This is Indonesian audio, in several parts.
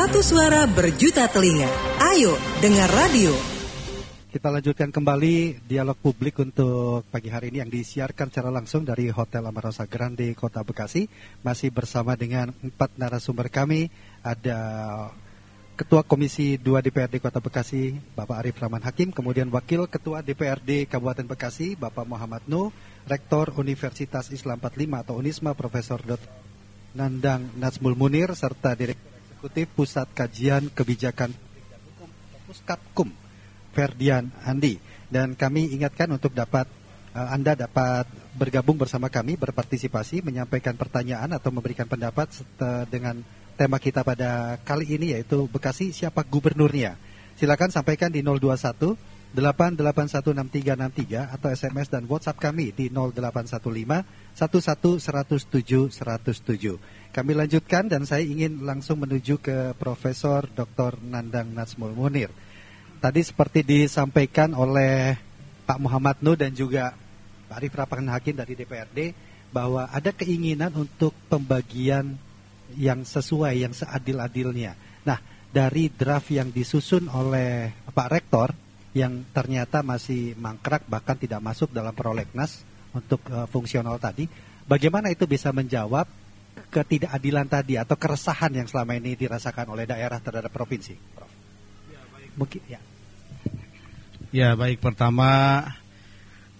Satu suara berjuta telinga. Ayo dengar radio. Kita lanjutkan kembali dialog publik untuk pagi hari ini yang disiarkan secara langsung dari Hotel Amarosa Grande, Kota Bekasi. Masih bersama dengan empat narasumber kami. Ada Ketua Komisi 2 DPRD Kota Bekasi, Bapak Arif Rahman Hakim, kemudian Wakil Ketua DPRD Kabupaten Bekasi, Bapak Muhammad Nuh, Rektor Universitas Islam 45 atau Unisma, Profesor Dr. Nandang Nazmul Munir, serta Direktur Eksekutif Pusat Kajian Kebijakan Puskapkum Ferdian Andi dan kami ingatkan untuk dapat uh, Anda dapat bergabung bersama kami berpartisipasi menyampaikan pertanyaan atau memberikan pendapat dengan tema kita pada kali ini yaitu Bekasi siapa gubernurnya. Silakan sampaikan di 021 8816363 atau SMS dan WhatsApp kami di 0815 11107 107. Kami lanjutkan dan saya ingin langsung menuju ke Profesor Dr. Nandang Nazmul Munir. Tadi seperti disampaikan oleh Pak Muhammad Nuh dan juga Pak Arif Rapakan Hakim dari DPRD bahwa ada keinginan untuk pembagian yang sesuai, yang seadil-adilnya. Nah, dari draft yang disusun oleh Pak Rektor yang ternyata masih mangkrak bahkan tidak masuk dalam prolegnas untuk uh, fungsional tadi, bagaimana itu bisa menjawab ketidakadilan tadi atau keresahan yang selama ini dirasakan oleh daerah terhadap provinsi? Prof. Ya, baik. Mungkin ya. Ya baik pertama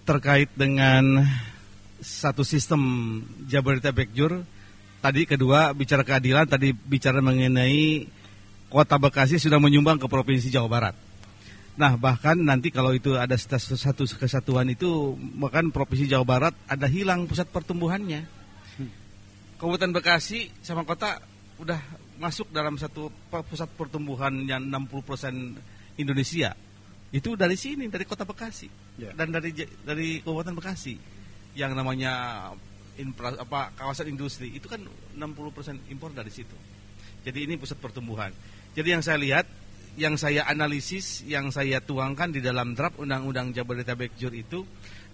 terkait dengan satu sistem Jabodetabek Jur tadi kedua bicara keadilan tadi bicara mengenai kota Bekasi sudah menyumbang ke provinsi Jawa Barat. Nah bahkan nanti kalau itu ada satu kesatuan itu bahkan provinsi Jawa Barat ada hilang pusat pertumbuhannya. Kabupaten Bekasi sama kota udah masuk dalam satu pusat pertumbuhan yang 60% Indonesia itu dari sini dari kota Bekasi yeah. dan dari dari Kabupaten Bekasi yang namanya infra, apa kawasan industri itu kan 60% impor dari situ. Jadi ini pusat pertumbuhan. Jadi yang saya lihat, yang saya analisis, yang saya tuangkan di dalam draft Undang-Undang Jabodetabek Jur itu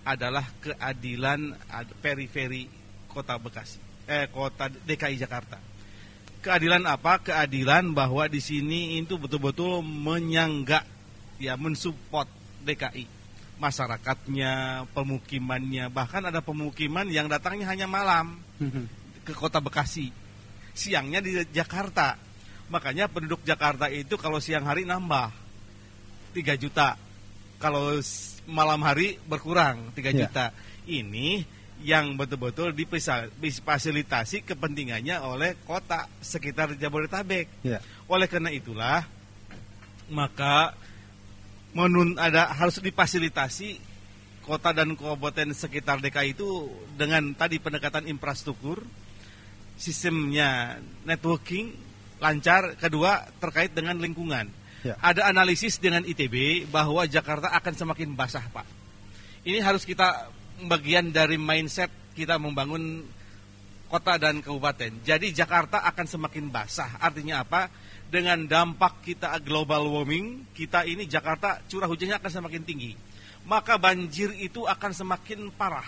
adalah keadilan periferi kota Bekasi, eh kota DKI Jakarta. Keadilan apa? Keadilan bahwa di sini itu betul-betul menyanggah ya mensupport DKI masyarakatnya, pemukimannya, bahkan ada pemukiman yang datangnya hanya malam ke kota Bekasi, siangnya di Jakarta. Makanya penduduk Jakarta itu kalau siang hari nambah 3 juta, kalau malam hari berkurang 3 yeah. juta. Ini yang betul-betul difasilitasi kepentingannya oleh kota sekitar Jabodetabek. Yeah. Oleh karena itulah maka menun ada harus difasilitasi kota dan kabupaten sekitar DKI itu dengan tadi pendekatan infrastruktur, sistemnya networking lancar, kedua terkait dengan lingkungan. Ya. Ada analisis dengan ITB bahwa Jakarta akan semakin basah, Pak. Ini harus kita bagian dari mindset kita membangun kota dan kabupaten. Jadi Jakarta akan semakin basah. Artinya apa? dengan dampak kita global warming, kita ini Jakarta curah hujannya akan semakin tinggi. Maka banjir itu akan semakin parah.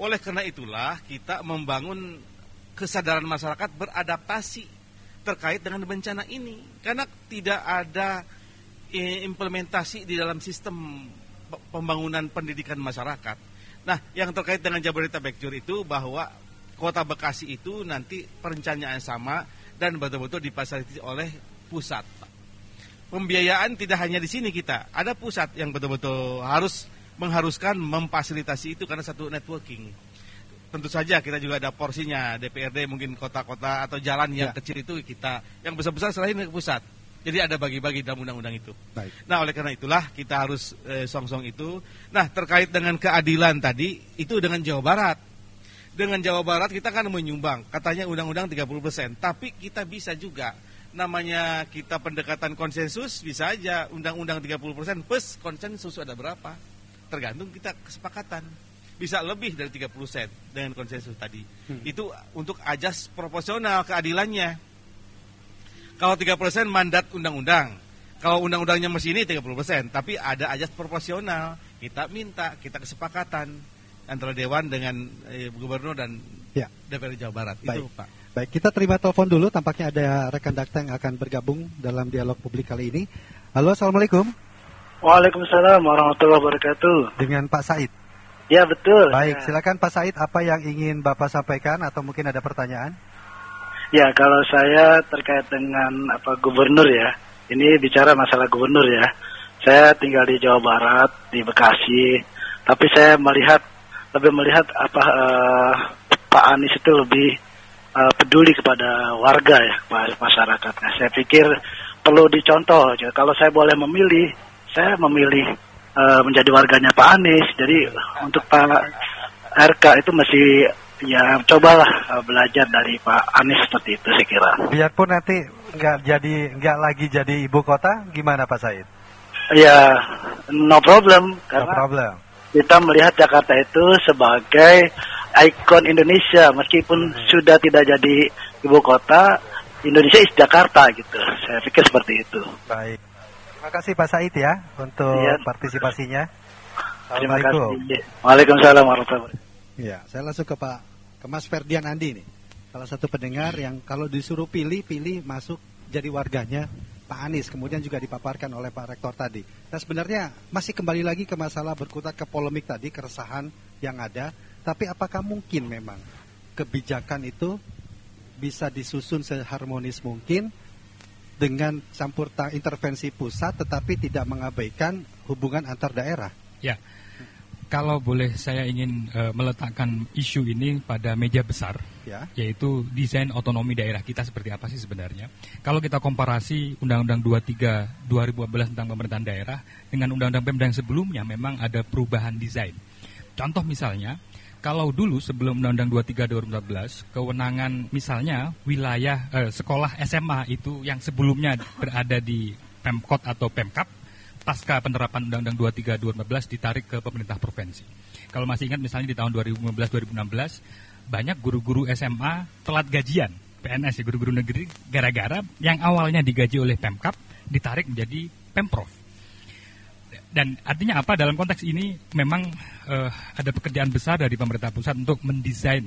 Oleh karena itulah kita membangun kesadaran masyarakat beradaptasi terkait dengan bencana ini. Karena tidak ada implementasi di dalam sistem pembangunan pendidikan masyarakat. Nah, yang terkait dengan Jabodetabek Jur itu bahwa kota Bekasi itu nanti perencanaan sama dan betul-betul difasilitasi oleh pusat. Pembiayaan tidak hanya di sini kita, ada pusat yang betul-betul harus mengharuskan memfasilitasi itu karena satu networking. Tentu saja kita juga ada porsinya DPRD mungkin kota-kota atau jalan yang ya. kecil itu kita, yang besar-besar selain ke pusat. Jadi ada bagi-bagi dalam undang-undang itu. Baik. Nah oleh karena itulah kita harus eh, song-song itu. Nah terkait dengan keadilan tadi itu dengan Jawa Barat dengan Jawa Barat kita kan menyumbang, katanya undang-undang 30%, tapi kita bisa juga namanya kita pendekatan konsensus bisa aja undang-undang 30% plus konsensus ada berapa? Tergantung kita kesepakatan. Bisa lebih dari 30% dengan konsensus tadi. Hmm. Itu untuk ajas proporsional keadilannya. Kalau 3% mandat undang-undang. Kalau undang-undangnya masih ini 30%, tapi ada ajas proporsional. Kita minta, kita kesepakatan antara dewan dengan eh, gubernur dan ya. DPR Jawa Barat Baik. itu Pak. Baik, kita terima telepon dulu. Tampaknya ada rekan dakta yang akan bergabung dalam dialog publik kali ini. Halo, Assalamualaikum. Waalaikumsalam warahmatullahi wabarakatuh. Dengan Pak Said. Ya betul. Baik, ya. silakan Pak Said. Apa yang ingin Bapak sampaikan atau mungkin ada pertanyaan? Ya kalau saya terkait dengan apa gubernur ya, ini bicara masalah gubernur ya. Saya tinggal di Jawa Barat di Bekasi, tapi saya melihat lebih melihat apa uh, Pak Anies itu lebih uh, peduli kepada warga ya, kepada masyarakat. Nah, saya pikir perlu dicontoh. Kalau saya boleh memilih, saya memilih uh, menjadi warganya Pak Anies. Jadi untuk Pak RK itu masih ya cobalah uh, belajar dari Pak Anies seperti itu saya kira. Biarpun nanti nggak jadi nggak lagi jadi ibu kota, gimana Pak Said? Ya no problem karena no problem. kita melihat Jakarta itu sebagai ikon Indonesia meskipun hmm. sudah tidak jadi ibu kota Indonesia is Jakarta gitu. Saya pikir seperti itu. Baik. Terima kasih Pak Said ya untuk ya. partisipasinya. Terima kasih. Waalaikumsalam warahmatullahi wabarakatuh. Ya, saya langsung ke Pak ke Mas Ferdian Andi nih. Salah satu pendengar yang kalau disuruh pilih pilih masuk jadi warganya Pak Anies kemudian juga dipaparkan oleh Pak Rektor tadi. Nah sebenarnya masih kembali lagi ke masalah berkutat ke polemik tadi, keresahan yang ada. Tapi apakah mungkin memang kebijakan itu bisa disusun seharmonis mungkin dengan campur intervensi pusat tetapi tidak mengabaikan hubungan antar daerah? Ya, kalau boleh saya ingin uh, meletakkan isu ini pada meja besar, ya. yaitu desain otonomi daerah kita seperti apa sih sebenarnya. Kalau kita komparasi Undang-Undang 23 2014 tentang pemerintahan daerah dengan Undang-Undang Pemda yang sebelumnya memang ada perubahan desain. Contoh misalnya, kalau dulu sebelum Undang-Undang 23 2014, kewenangan misalnya wilayah eh, sekolah SMA itu yang sebelumnya berada di Pemkot atau Pemkap pasca penerapan Undang-Undang 23 2014 ditarik ke pemerintah provinsi. Kalau masih ingat misalnya di tahun 2015-2016 banyak guru-guru SMA telat gajian PNS ya guru-guru negeri gara-gara yang awalnya digaji oleh Pemkap ditarik menjadi Pemprov. Dan artinya apa dalam konteks ini memang uh, ada pekerjaan besar dari pemerintah pusat untuk mendesain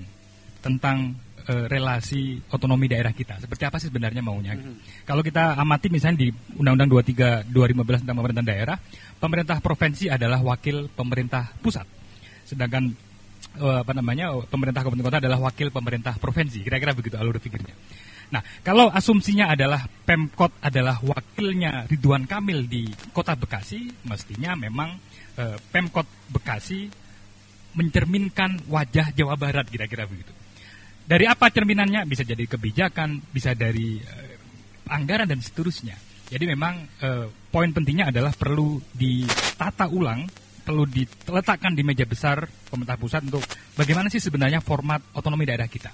tentang uh, relasi otonomi daerah kita. Seperti apa sih sebenarnya maunya? Mm -hmm. Kalau kita amati misalnya di Undang-Undang 23 2015 tentang pemerintahan daerah, pemerintah provinsi adalah wakil pemerintah pusat. Sedangkan uh, apa namanya? pemerintah kabupaten kota adalah wakil pemerintah provinsi. Kira-kira begitu alur pikirnya. Nah, kalau asumsinya adalah Pemkot adalah wakilnya Ridwan Kamil di Kota Bekasi, mestinya memang uh, Pemkot Bekasi mencerminkan wajah Jawa Barat kira-kira begitu. Dari apa cerminannya? Bisa jadi kebijakan, bisa dari uh, anggaran dan seterusnya. Jadi memang uh, poin pentingnya adalah perlu ditata ulang, perlu diletakkan di meja besar pemerintah pusat untuk bagaimana sih sebenarnya format otonomi daerah kita.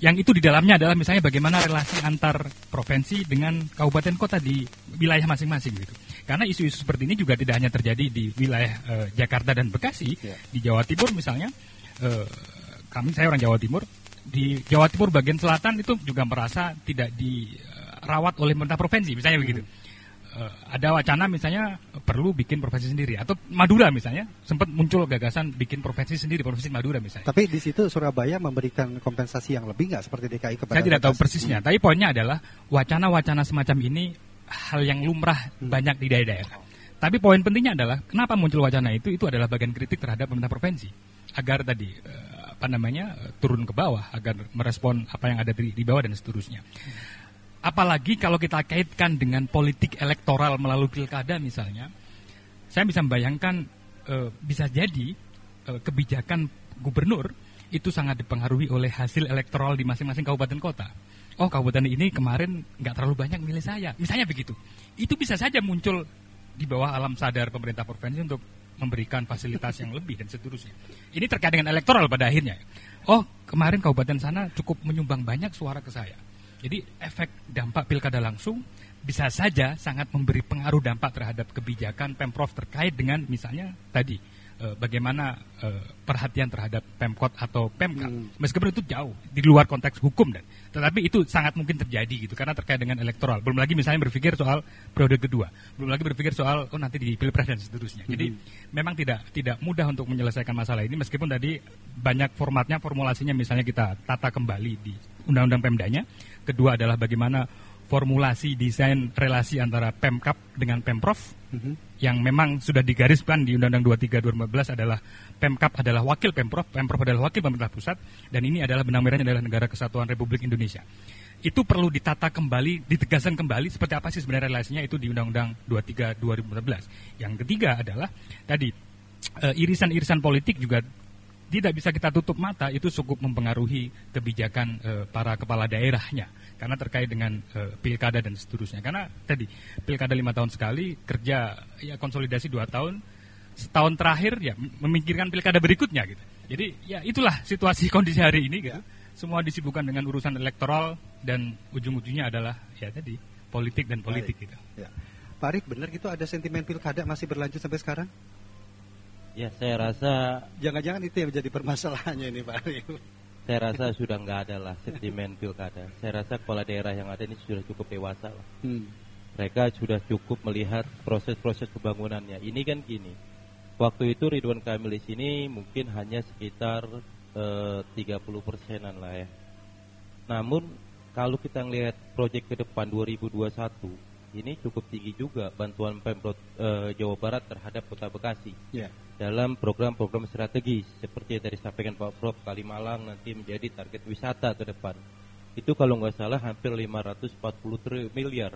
Yang itu di dalamnya adalah misalnya bagaimana relasi antar provinsi dengan kabupaten kota di wilayah masing-masing gitu. Karena isu-isu seperti ini juga tidak hanya terjadi di wilayah uh, Jakarta dan Bekasi, yeah. di Jawa Timur misalnya. Uh, kami saya orang Jawa Timur, di Jawa Timur bagian selatan itu juga merasa tidak dirawat oleh pemerintah provinsi misalnya hmm. begitu. Ada wacana misalnya perlu bikin provinsi sendiri atau Madura misalnya sempat muncul gagasan bikin provinsi sendiri provinsi Madura misalnya. Tapi di situ Surabaya memberikan kompensasi yang lebih nggak seperti DKI kepada Saya tidak tahu persisnya, hmm. tapi poinnya adalah wacana-wacana semacam ini hal yang lumrah hmm. banyak di daerah-daerah. Tapi poin pentingnya adalah kenapa muncul wacana itu itu adalah bagian kritik terhadap pemerintah provinsi agar tadi uh, apa namanya turun ke bawah agar merespon apa yang ada di, di bawah dan seterusnya. Apalagi kalau kita kaitkan dengan politik elektoral melalui pilkada misalnya, saya bisa membayangkan e, bisa jadi e, kebijakan gubernur itu sangat dipengaruhi oleh hasil elektoral di masing-masing kabupaten kota. Oh kabupaten ini kemarin nggak terlalu banyak milih saya, misalnya begitu. Itu bisa saja muncul di bawah alam sadar pemerintah provinsi untuk memberikan fasilitas yang lebih dan seterusnya. Ini terkait dengan elektoral pada akhirnya. Oh, kemarin kabupaten sana cukup menyumbang banyak suara ke saya. Jadi efek dampak pilkada langsung bisa saja sangat memberi pengaruh dampak terhadap kebijakan Pemprov terkait dengan misalnya tadi uh, bagaimana uh, perhatian terhadap Pemkot atau Pemkap. Hmm. Meskipun itu jauh di luar konteks hukum dan tetapi itu sangat mungkin terjadi gitu karena terkait dengan elektoral. Belum lagi misalnya berpikir soal periode kedua, belum lagi berpikir soal oh nanti di pilpres dan seterusnya. Hmm. Jadi memang tidak tidak mudah untuk menyelesaikan masalah ini meskipun tadi banyak formatnya, formulasinya misalnya kita tata kembali di undang-undang Pemdanya. Kedua adalah bagaimana formulasi desain relasi antara Pemkap dengan Pemprov mm-hmm. yang memang sudah digariskan di Undang-Undang 23 2015 adalah Pemkap adalah wakil Pemprov, Pemprov adalah wakil pemerintah pusat dan ini adalah benang merahnya adalah Negara Kesatuan Republik Indonesia. Itu perlu ditata kembali, ditegaskan kembali seperti apa sih sebenarnya relasinya itu di Undang-Undang 23 2015. Yang ketiga adalah tadi uh, irisan-irisan politik juga tidak bisa kita tutup mata itu cukup mempengaruhi kebijakan uh, para kepala daerahnya karena terkait dengan uh, pilkada dan seterusnya. Karena tadi pilkada lima tahun sekali, kerja ya konsolidasi dua tahun, setahun terakhir ya memikirkan pilkada berikutnya gitu. Jadi ya itulah situasi kondisi hari ini gitu. Semua disibukkan dengan urusan elektoral dan ujung-ujungnya adalah ya tadi politik dan politik Baik. gitu. Ya. Pak Arik, benar gitu ada sentimen pilkada masih berlanjut sampai sekarang? Ya, saya rasa jangan-jangan itu yang menjadi permasalahannya ini Pak Arik saya rasa sudah nggak ada lah sentimen pilkada. Saya rasa kepala daerah yang ada ini sudah cukup dewasa lah. Hmm. Mereka sudah cukup melihat proses-proses pembangunannya. Ini kan gini, waktu itu Ridwan Kamil di sini mungkin hanya sekitar eh, 30 persenan lah ya. Namun kalau kita ngelihat proyek ke depan 2021 ini cukup tinggi juga bantuan Pemprov e, Jawa Barat terhadap Kota Bekasi yeah. dalam program-program strategis seperti yang tadi sampaikan Pak Prof Kalimalang nanti menjadi target wisata ke depan. Itu kalau nggak salah hampir 540 miliar.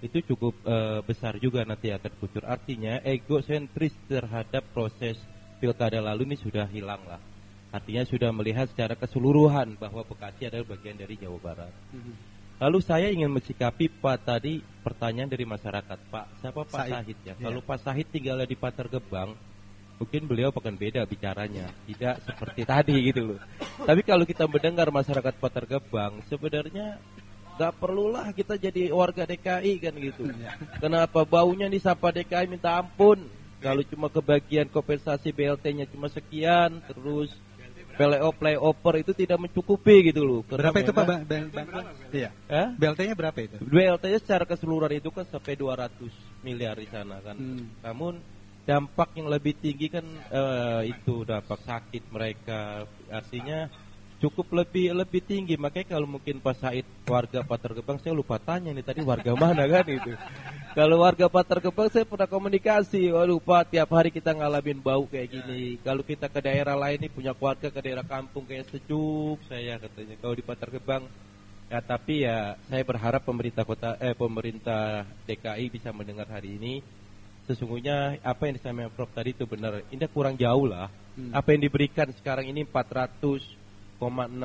Itu cukup e, besar juga nanti akan kucur. Artinya egosentris terhadap proses pilkada lalu ini sudah hilang lah. Artinya sudah melihat secara keseluruhan bahwa Bekasi adalah bagian dari Jawa Barat. Mm -hmm. Lalu saya ingin mensikapi Pak tadi pertanyaan dari masyarakat Pak siapa Pak Sahid, Sahid ya? Yeah. Kalau Pak Sahid tinggal di Patar Gebang, mungkin beliau akan beda bicaranya, tidak seperti tadi gitu loh. Tapi kalau kita mendengar masyarakat Patar Gebang, sebenarnya nggak perlulah kita jadi warga DKI kan gitu. Iya. Kenapa baunya nih sapa DKI minta ampun? Kalau cuma kebagian kompensasi BLT-nya cuma sekian, terus play playover itu tidak mencukupi gitu loh. Berapa itu Pak bantuan? Iya. Eh? BLT-nya berapa itu? BLT-nya secara keseluruhan itu kan sampai 200 miliar di sana kan. Hmm. Namun dampak yang lebih tinggi kan uh, itu dampak sakit mereka. Artinya cukup lebih lebih tinggi. Makanya kalau mungkin Pak Said warga Patar Gebang saya lupa tanya nih tadi warga mana kan itu. Kalau warga Patar Gebang saya pernah komunikasi. Waduh Pak tiap hari kita ngalamin bau kayak gini. Kalau kita ke daerah lain nih punya keluarga ke daerah kampung kayak sejuk saya katanya. Kalau di Patar Gebang ya tapi ya saya berharap pemerintah kota eh pemerintah DKI bisa mendengar hari ini. Sesungguhnya apa yang disampaikan Prof tadi itu benar. Ini kurang jauh lah. Hmm. apa yang diberikan sekarang ini 400 1,6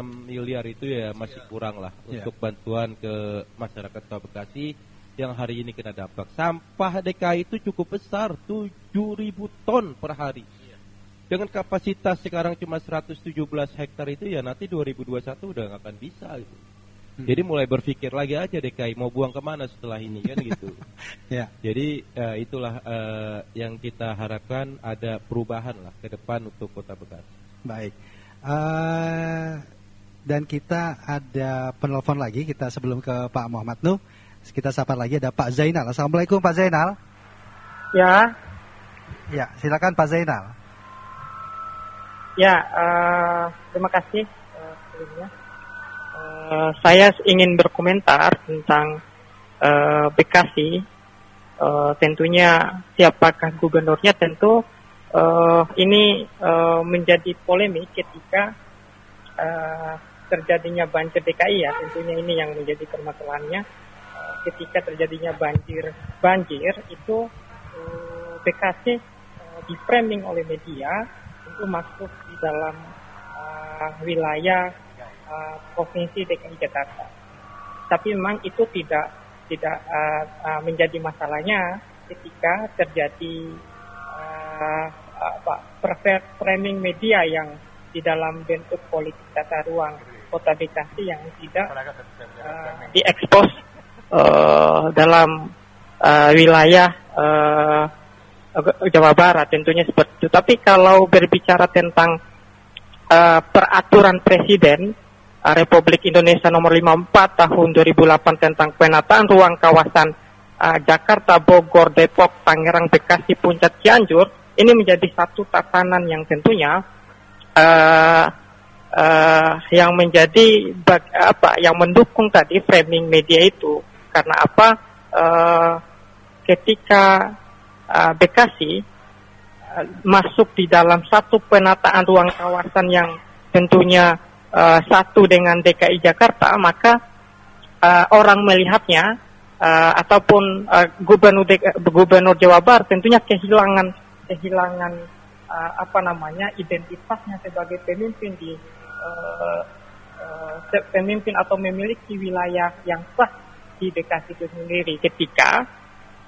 miliar itu ya masih kurang lah yeah. untuk bantuan ke masyarakat Kota Bekasi yang hari ini kena dampak. Sampah DKI itu cukup besar, 7.000 ton per hari. Dengan kapasitas sekarang cuma 117 hektar itu ya nanti 2021 udah nggak akan bisa gitu. Hmm. Jadi mulai berpikir lagi aja DKI mau buang ke mana setelah ini kan gitu. ya. Jadi uh, itulah uh, yang kita harapkan ada perubahan lah ke depan untuk Kota Bekasi. Baik. Uh, dan kita ada penelpon lagi kita sebelum ke Pak Muhammad Nuh. Kita sapa lagi ada Pak Zainal. Assalamualaikum Pak Zainal. Ya. Ya, silakan Pak Zainal. Ya, uh, terima kasih uh, Uh, saya ingin berkomentar tentang uh, Bekasi. Uh, tentunya siapakah gubernurnya tentu uh, ini uh, menjadi polemik ketika uh, terjadinya banjir DKI ya. Tentunya ini yang menjadi permasalahannya. Uh, ketika terjadinya banjir banjir itu uh, Bekasi uh, di framing oleh media itu masuk di dalam uh, wilayah uh, provinsi DKI Jakarta. Tapi memang itu tidak tidak uh, uh, menjadi masalahnya ketika terjadi apa framing media yang di dalam bentuk politik tata ruang kota Bekasi yang tidak uh, diekspos uh, dalam uh, wilayah uh, Jawa Barat tentunya seperti itu. Tapi kalau berbicara tentang uh, peraturan presiden uh, Republik Indonesia nomor 54 tahun 2008 tentang penataan ruang kawasan uh, Jakarta, Bogor, Depok, Tangerang, Bekasi, Puncak, Cianjur ini menjadi satu tatanan yang tentunya uh, uh, yang menjadi bag, apa yang mendukung tadi framing media itu. Karena apa? Uh, ketika uh, Bekasi uh, masuk di dalam satu penataan ruang kawasan yang tentunya uh, satu dengan DKI Jakarta, maka uh, orang melihatnya uh, ataupun uh, gubernur gubernur Jawa Barat tentunya kehilangan kehilangan uh, apa namanya identitasnya sebagai pemimpin di uh, uh, pemimpin atau memiliki wilayah yang sah di Bekasi itu sendiri ketika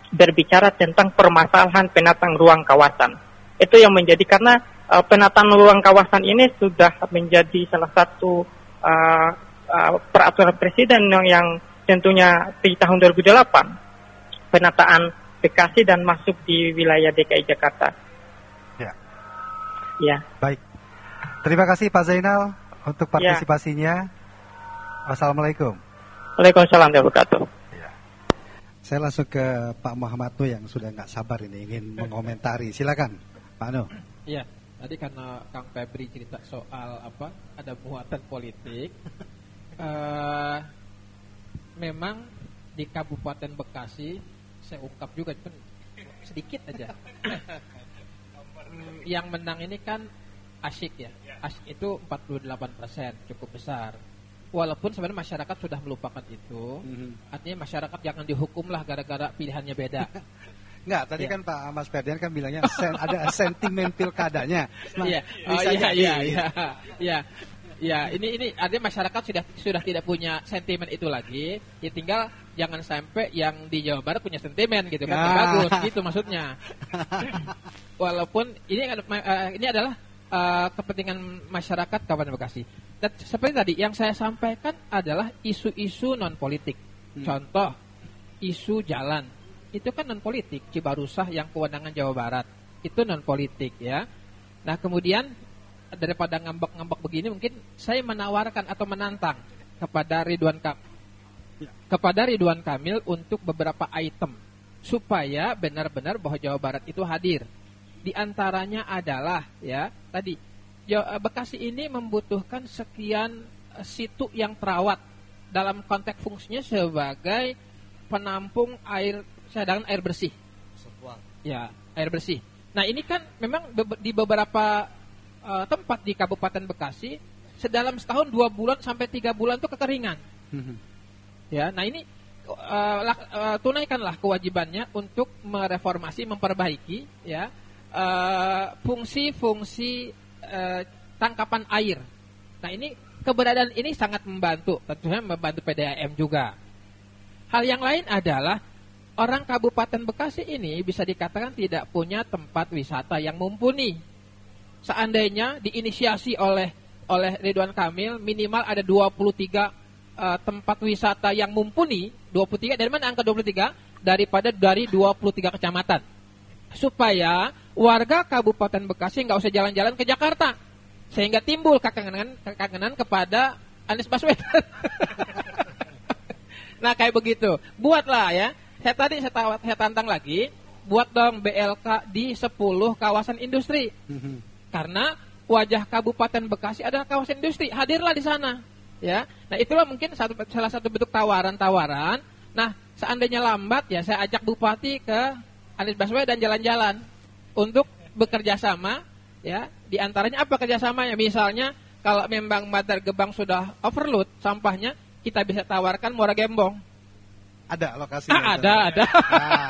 berbicara tentang permasalahan penataan ruang kawasan. Itu yang menjadi karena uh, penataan ruang kawasan ini sudah menjadi salah satu uh, uh, peraturan presiden yang, yang tentunya di tahun 2008 penataan Bekasi dan masuk di wilayah DKI Jakarta. Ya. Ya. Baik. Terima kasih Pak Zainal untuk ya. partisipasinya. Ya. Wassalamualaikum. Waalaikumsalam warahmatullahi wabarakatuh. Saya langsung ke Pak Muhammad Nuh yang sudah nggak sabar ini ingin mengomentari. Silakan, Pak Nuh. Iya, tadi karena Kang Febri cerita soal apa ada muatan politik, uh, memang di Kabupaten Bekasi saya ungkap juga pun sedikit aja. yang menang ini kan Asyik ya. Asyik itu 48 persen, cukup besar walaupun sebenarnya masyarakat sudah melupakan itu, mm-hmm. artinya masyarakat jangan dihukumlah gara-gara pilihannya beda. Enggak, tadi ya. kan Pak Mas Ferdian kan bilangnya sen, ada sentimen pilkadanya. Nah, iya, oh, iya, iya, iya, iya. Ya, ini ini artinya masyarakat sudah sudah tidak punya sentimen itu lagi. Ya tinggal jangan sampai yang di Jawa Barat punya sentimen gitu kan. Ya. Bagus gitu maksudnya. Walaupun ini uh, ini adalah uh, kepentingan masyarakat Kabupaten Bekasi. Dan seperti tadi yang saya sampaikan adalah isu-isu non politik. Hmm. Contoh isu jalan itu kan non politik. Cibarusah yang kewenangan Jawa Barat itu non politik ya. Nah kemudian daripada ngambek-ngambek begini mungkin saya menawarkan atau menantang kepada Ridwan Kamil ya. kepada Ridwan Kamil untuk beberapa item supaya benar-benar bahwa Jawa Barat itu hadir. Di antaranya adalah ya tadi Eh, Bekasi ini membutuhkan sekian eh, situ yang terawat dalam konteks fungsinya sebagai penampung air cadangan air bersih. Ya, air bersih. Nah, ini kan memang di beberapa uh, tempat di Kabupaten Bekasi sedalam setahun dua bulan sampai tiga bulan itu kekeringan. Mhm. ya, nah ini uh, uh, tunaikanlah kewajibannya untuk mereformasi, memperbaiki ya fungsi-fungsi uh, tangkapan air. Nah ini keberadaan ini sangat membantu, tentunya membantu PDAM juga. Hal yang lain adalah orang Kabupaten Bekasi ini bisa dikatakan tidak punya tempat wisata yang mumpuni. Seandainya diinisiasi oleh oleh Ridwan Kamil minimal ada 23 uh, eh, tempat wisata yang mumpuni, 23 dari mana angka 23? Daripada dari 23 kecamatan. Supaya warga Kabupaten Bekasi nggak usah jalan-jalan ke Jakarta sehingga timbul kekangenan kekangenan kepada Anies Baswedan. nah kayak begitu, buatlah ya. Saya tadi saya, tawat, saya tantang lagi, buat dong BLK di 10 kawasan industri. Karena wajah Kabupaten Bekasi adalah kawasan industri, hadirlah di sana. Ya, nah itulah mungkin satu, salah satu bentuk tawaran-tawaran. Nah, seandainya lambat ya saya ajak bupati ke Anies Baswedan jalan-jalan untuk bekerja sama ya di antaranya apa kerjasamanya misalnya kalau memang Bantar Gebang sudah overload sampahnya kita bisa tawarkan Muara Gembong ada lokasi ah, ada ada ah.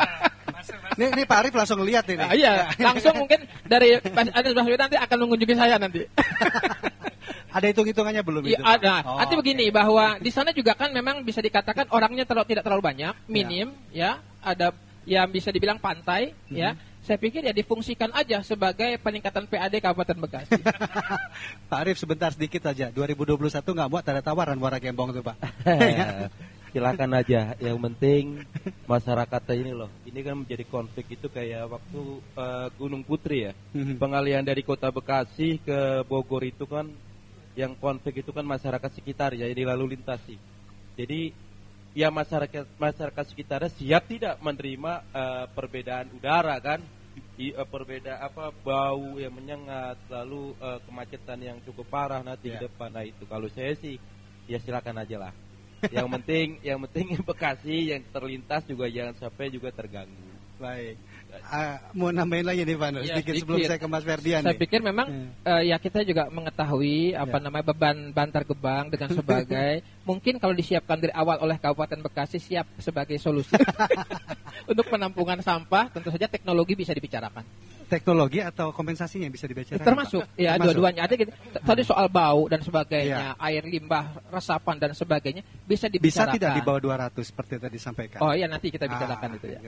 Ini, ini Pak Arif langsung lihat ini ah, iya langsung mungkin dari Anies Baswedan nanti akan mengunjungi saya nanti ada hitung-hitungannya belum ya, itu? Ada. Oh, Nanti begini okay. bahwa di sana juga kan memang bisa dikatakan orangnya terlalu, tidak terlalu banyak, minim ya. ya. Ada yang bisa dibilang pantai mm -hmm. ya saya pikir ya difungsikan aja sebagai peningkatan PAD Kabupaten Bekasi. Pak Arif sebentar sedikit saja. 2021 nggak buat ada tawaran Muara Gembong itu Pak. silakan aja. Yang penting masyarakat ini loh. Ini kan menjadi konflik itu kayak waktu uh, Gunung Putri ya. Mhm. Pengalihan dari kota Bekasi ke Bogor itu kan yang konflik itu kan masyarakat sekitar ya, ini lalu lintas sih. Jadi ya masyarakat masyarakat sekitarnya siap tidak menerima uh, perbedaan udara kan? I, uh, perbeda apa bau yang menyengat lalu uh, kemacetan yang cukup parah nanti yeah. di depan nah itu kalau saya sih ya silakan aja lah yang penting yang penting Bekasi yang terlintas juga jangan sampai juga terganggu. Baik. Uh, mau nambahin lagi nih Pak ya, sedikit sebelum saya ke Mas Ferdian. Saya nih. pikir memang hmm. uh, ya kita juga mengetahui apa ya. namanya beban bantar gebang dengan sebagai mungkin kalau disiapkan dari awal oleh Kabupaten Bekasi siap sebagai solusi untuk penampungan sampah tentu saja teknologi bisa dibicarakan teknologi atau kompensasinya bisa dibaca? Termasuk, ya dua-duanya ada gitu. Tadi soal bau dan sebagainya, ya. air limbah, resapan dan sebagainya bisa dibicarakan. Bisa tidak di bawah 200 seperti tadi disampaikan? Oh iya nanti kita bicarakan ah, itu ya.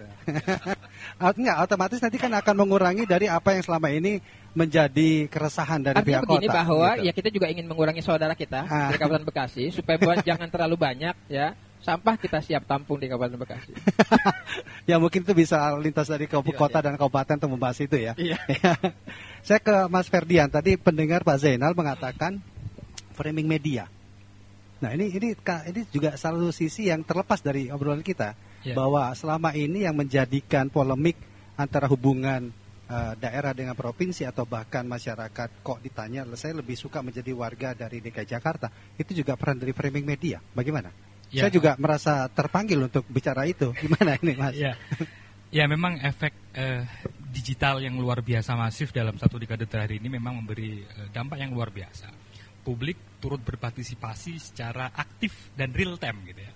Enggak, otomatis nanti kan akan mengurangi dari apa yang selama ini menjadi keresahan dari Artinya pihak begini kota. bahwa gitu. ya kita juga ingin mengurangi saudara kita ah. di Kabupaten Bekasi supaya jangan terlalu banyak ya sampah kita siap tampung di Kabupaten Bekasi. ya mungkin itu bisa lintas dari iya, kota iya. dan kabupaten untuk membahas itu ya. Iya. Saya ke Mas Ferdian tadi pendengar Pak Zainal mengatakan framing media. Nah ini ini ini juga salah satu sisi yang terlepas dari obrolan kita yeah. bahwa selama ini yang menjadikan polemik antara hubungan uh, daerah dengan provinsi atau bahkan masyarakat kok ditanya saya lebih suka menjadi warga dari DKI Jakarta itu juga peran dari framing media. Bagaimana? Ya. Saya juga merasa terpanggil untuk bicara itu. Gimana ini, Mas? Ya, ya memang efek eh, digital yang luar biasa masif dalam satu dekade terakhir ini memang memberi eh, dampak yang luar biasa. Publik turut berpartisipasi secara aktif dan real time gitu ya.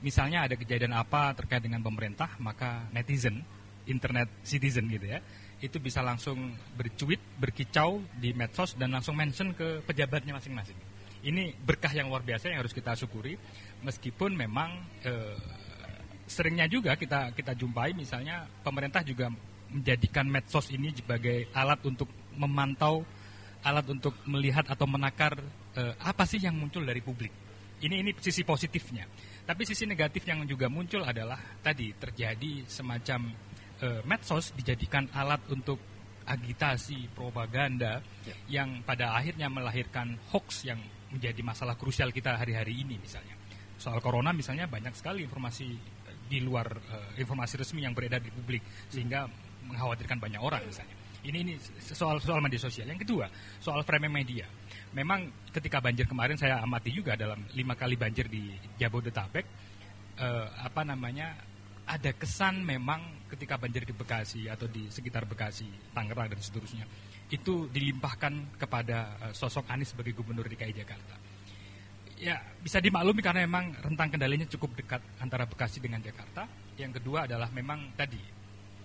Misalnya ada kejadian apa terkait dengan pemerintah, maka netizen, internet citizen gitu ya, itu bisa langsung bercuit, berkicau di medsos dan langsung mention ke pejabatnya masing-masing. Ini berkah yang luar biasa yang harus kita syukuri meskipun memang eh, seringnya juga kita kita jumpai misalnya pemerintah juga menjadikan medsos ini sebagai alat untuk memantau alat untuk melihat atau menakar eh, apa sih yang muncul dari publik. Ini ini sisi positifnya tapi sisi negatif yang juga muncul adalah tadi terjadi semacam eh, medsos dijadikan alat untuk agitasi propaganda ya. yang pada akhirnya melahirkan hoax yang menjadi masalah krusial kita hari-hari ini misalnya. Soal corona misalnya banyak sekali informasi di luar uh, informasi resmi yang beredar di publik sehingga mengkhawatirkan banyak orang misalnya. Ini ini soal soal media sosial. Yang kedua, soal framing media. Memang ketika banjir kemarin saya amati juga dalam lima kali banjir di Jabodetabek, uh, apa namanya ada kesan memang ketika banjir di Bekasi atau di sekitar Bekasi, Tangerang dan seterusnya itu dilimpahkan kepada uh, sosok Anies sebagai gubernur DKI Jakarta. Ya, bisa dimaklumi karena memang rentang kendalinya cukup dekat antara Bekasi dengan Jakarta. Yang kedua adalah memang tadi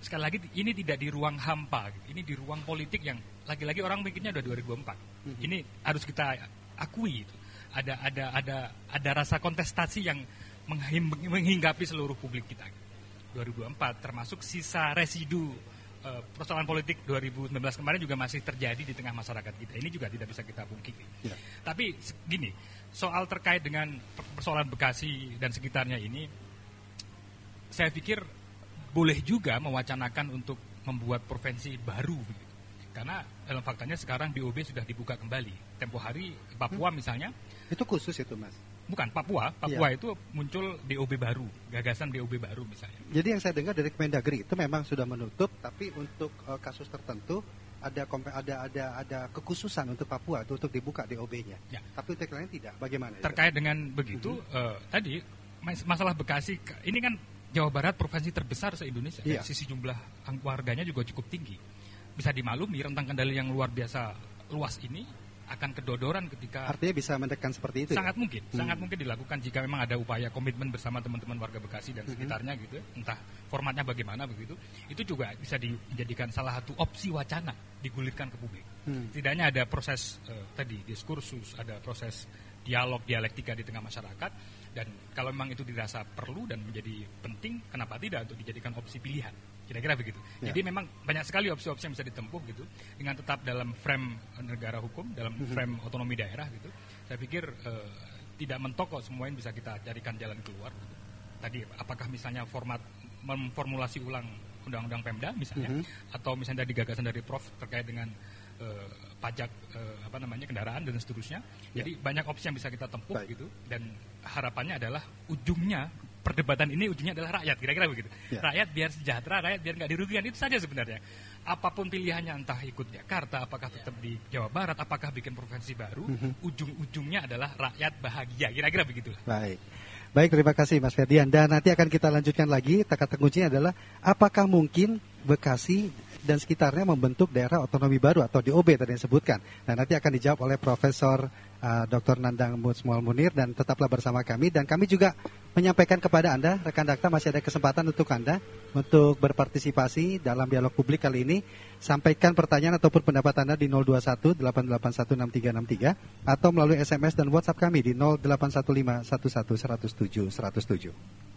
sekali lagi ini tidak di ruang hampa, gitu. ini di ruang politik yang lagi-lagi orang mikirnya udah 2004. Hmm. Ini harus kita akui itu. Ada ada ada ada rasa kontestasi yang menghinggapi seluruh publik kita. 2004 termasuk sisa residu uh, persoalan politik 2019 kemarin juga masih terjadi di tengah masyarakat kita. Ini juga tidak bisa kita pungkiri. Ya. Tapi gini, soal terkait dengan persoalan Bekasi dan sekitarnya ini, saya pikir boleh juga mewacanakan untuk membuat provinsi baru. Karena dalam faktanya sekarang BOB sudah dibuka kembali. Tempo hari Papua hmm. misalnya. Itu khusus itu mas? Bukan Papua, Papua iya. itu muncul DOB baru, gagasan DOB baru misalnya. Jadi yang saya dengar dari Kemendagri itu memang sudah menutup, tapi untuk uh, kasus tertentu ada ada ada ada kekhususan untuk Papua itu untuk dibuka DOB-nya. Ya. Tapi untuk lain tidak. Bagaimana? Terkait itu? dengan begitu, -huh. uh, tadi masalah Bekasi ini kan Jawa Barat provinsi terbesar se-Indonesia. Iya. Sisi jumlah warganya juga cukup tinggi. Bisa dimaklumi rentang kendali yang luar biasa luas ini akan kedodoran ketika artinya bisa mendekan seperti itu ya? sangat ya? mungkin hmm. sangat mungkin dilakukan jika memang ada upaya komitmen bersama teman-teman warga Bekasi dan hmm. sekitarnya gitu entah formatnya bagaimana begitu itu juga bisa dijadikan salah satu opsi wacana digulirkan ke publik hmm. tidaknya ada proses uh, tadi diskursus ada proses dialog dialektika di tengah masyarakat dan kalau memang itu dirasa perlu dan menjadi penting kenapa tidak untuk dijadikan opsi pilihan Kira-kira begitu. Ya. Jadi memang banyak sekali opsi-opsi yang bisa ditempuh gitu dengan tetap dalam frame negara hukum, dalam mhm. frame otonomi daerah gitu. Saya pikir uh, tidak mentok kok semuanya bisa kita carikan jalan keluar. Tadi apakah misalnya format memformulasi ulang undang-undang Pemda misalnya mm -hmm. atau misalnya dari gagasan dari Prof terkait dengan uh, pajak uh, apa namanya kendaraan dan seterusnya. Yeah. Jadi banyak opsi yang bisa kita tempuh Baik. gitu dan harapannya adalah ujungnya perdebatan ini ujungnya adalah rakyat kira-kira begitu. Yeah. Rakyat biar sejahtera, rakyat biar nggak dirugikan itu saja sebenarnya. Apa pun pilihannya entah ikut Jakarta, apakah tetap di Jawa Barat, apakah bikin provinsi baru, mm -hmm. ujung-ujungnya adalah rakyat bahagia kira-kira begitu. Baik. Baik, terima kasih Mas Ferdian. Dan nanti akan kita lanjutkan lagi. Kata kuncinya adalah apakah mungkin Bekasi dan sekitarnya membentuk daerah otonomi baru atau DOB tadi yang disebutkan. Nah, nanti akan dijawab oleh Profesor uh, Dr. Nandang Mutsmual Munir dan tetaplah bersama kami dan kami juga menyampaikan kepada Anda rekan dakta masih ada kesempatan untuk Anda untuk berpartisipasi dalam dialog publik kali ini. Sampaikan pertanyaan ataupun pendapat Anda di 021 881 6363 atau melalui SMS dan WhatsApp kami di 0815 11 107 107.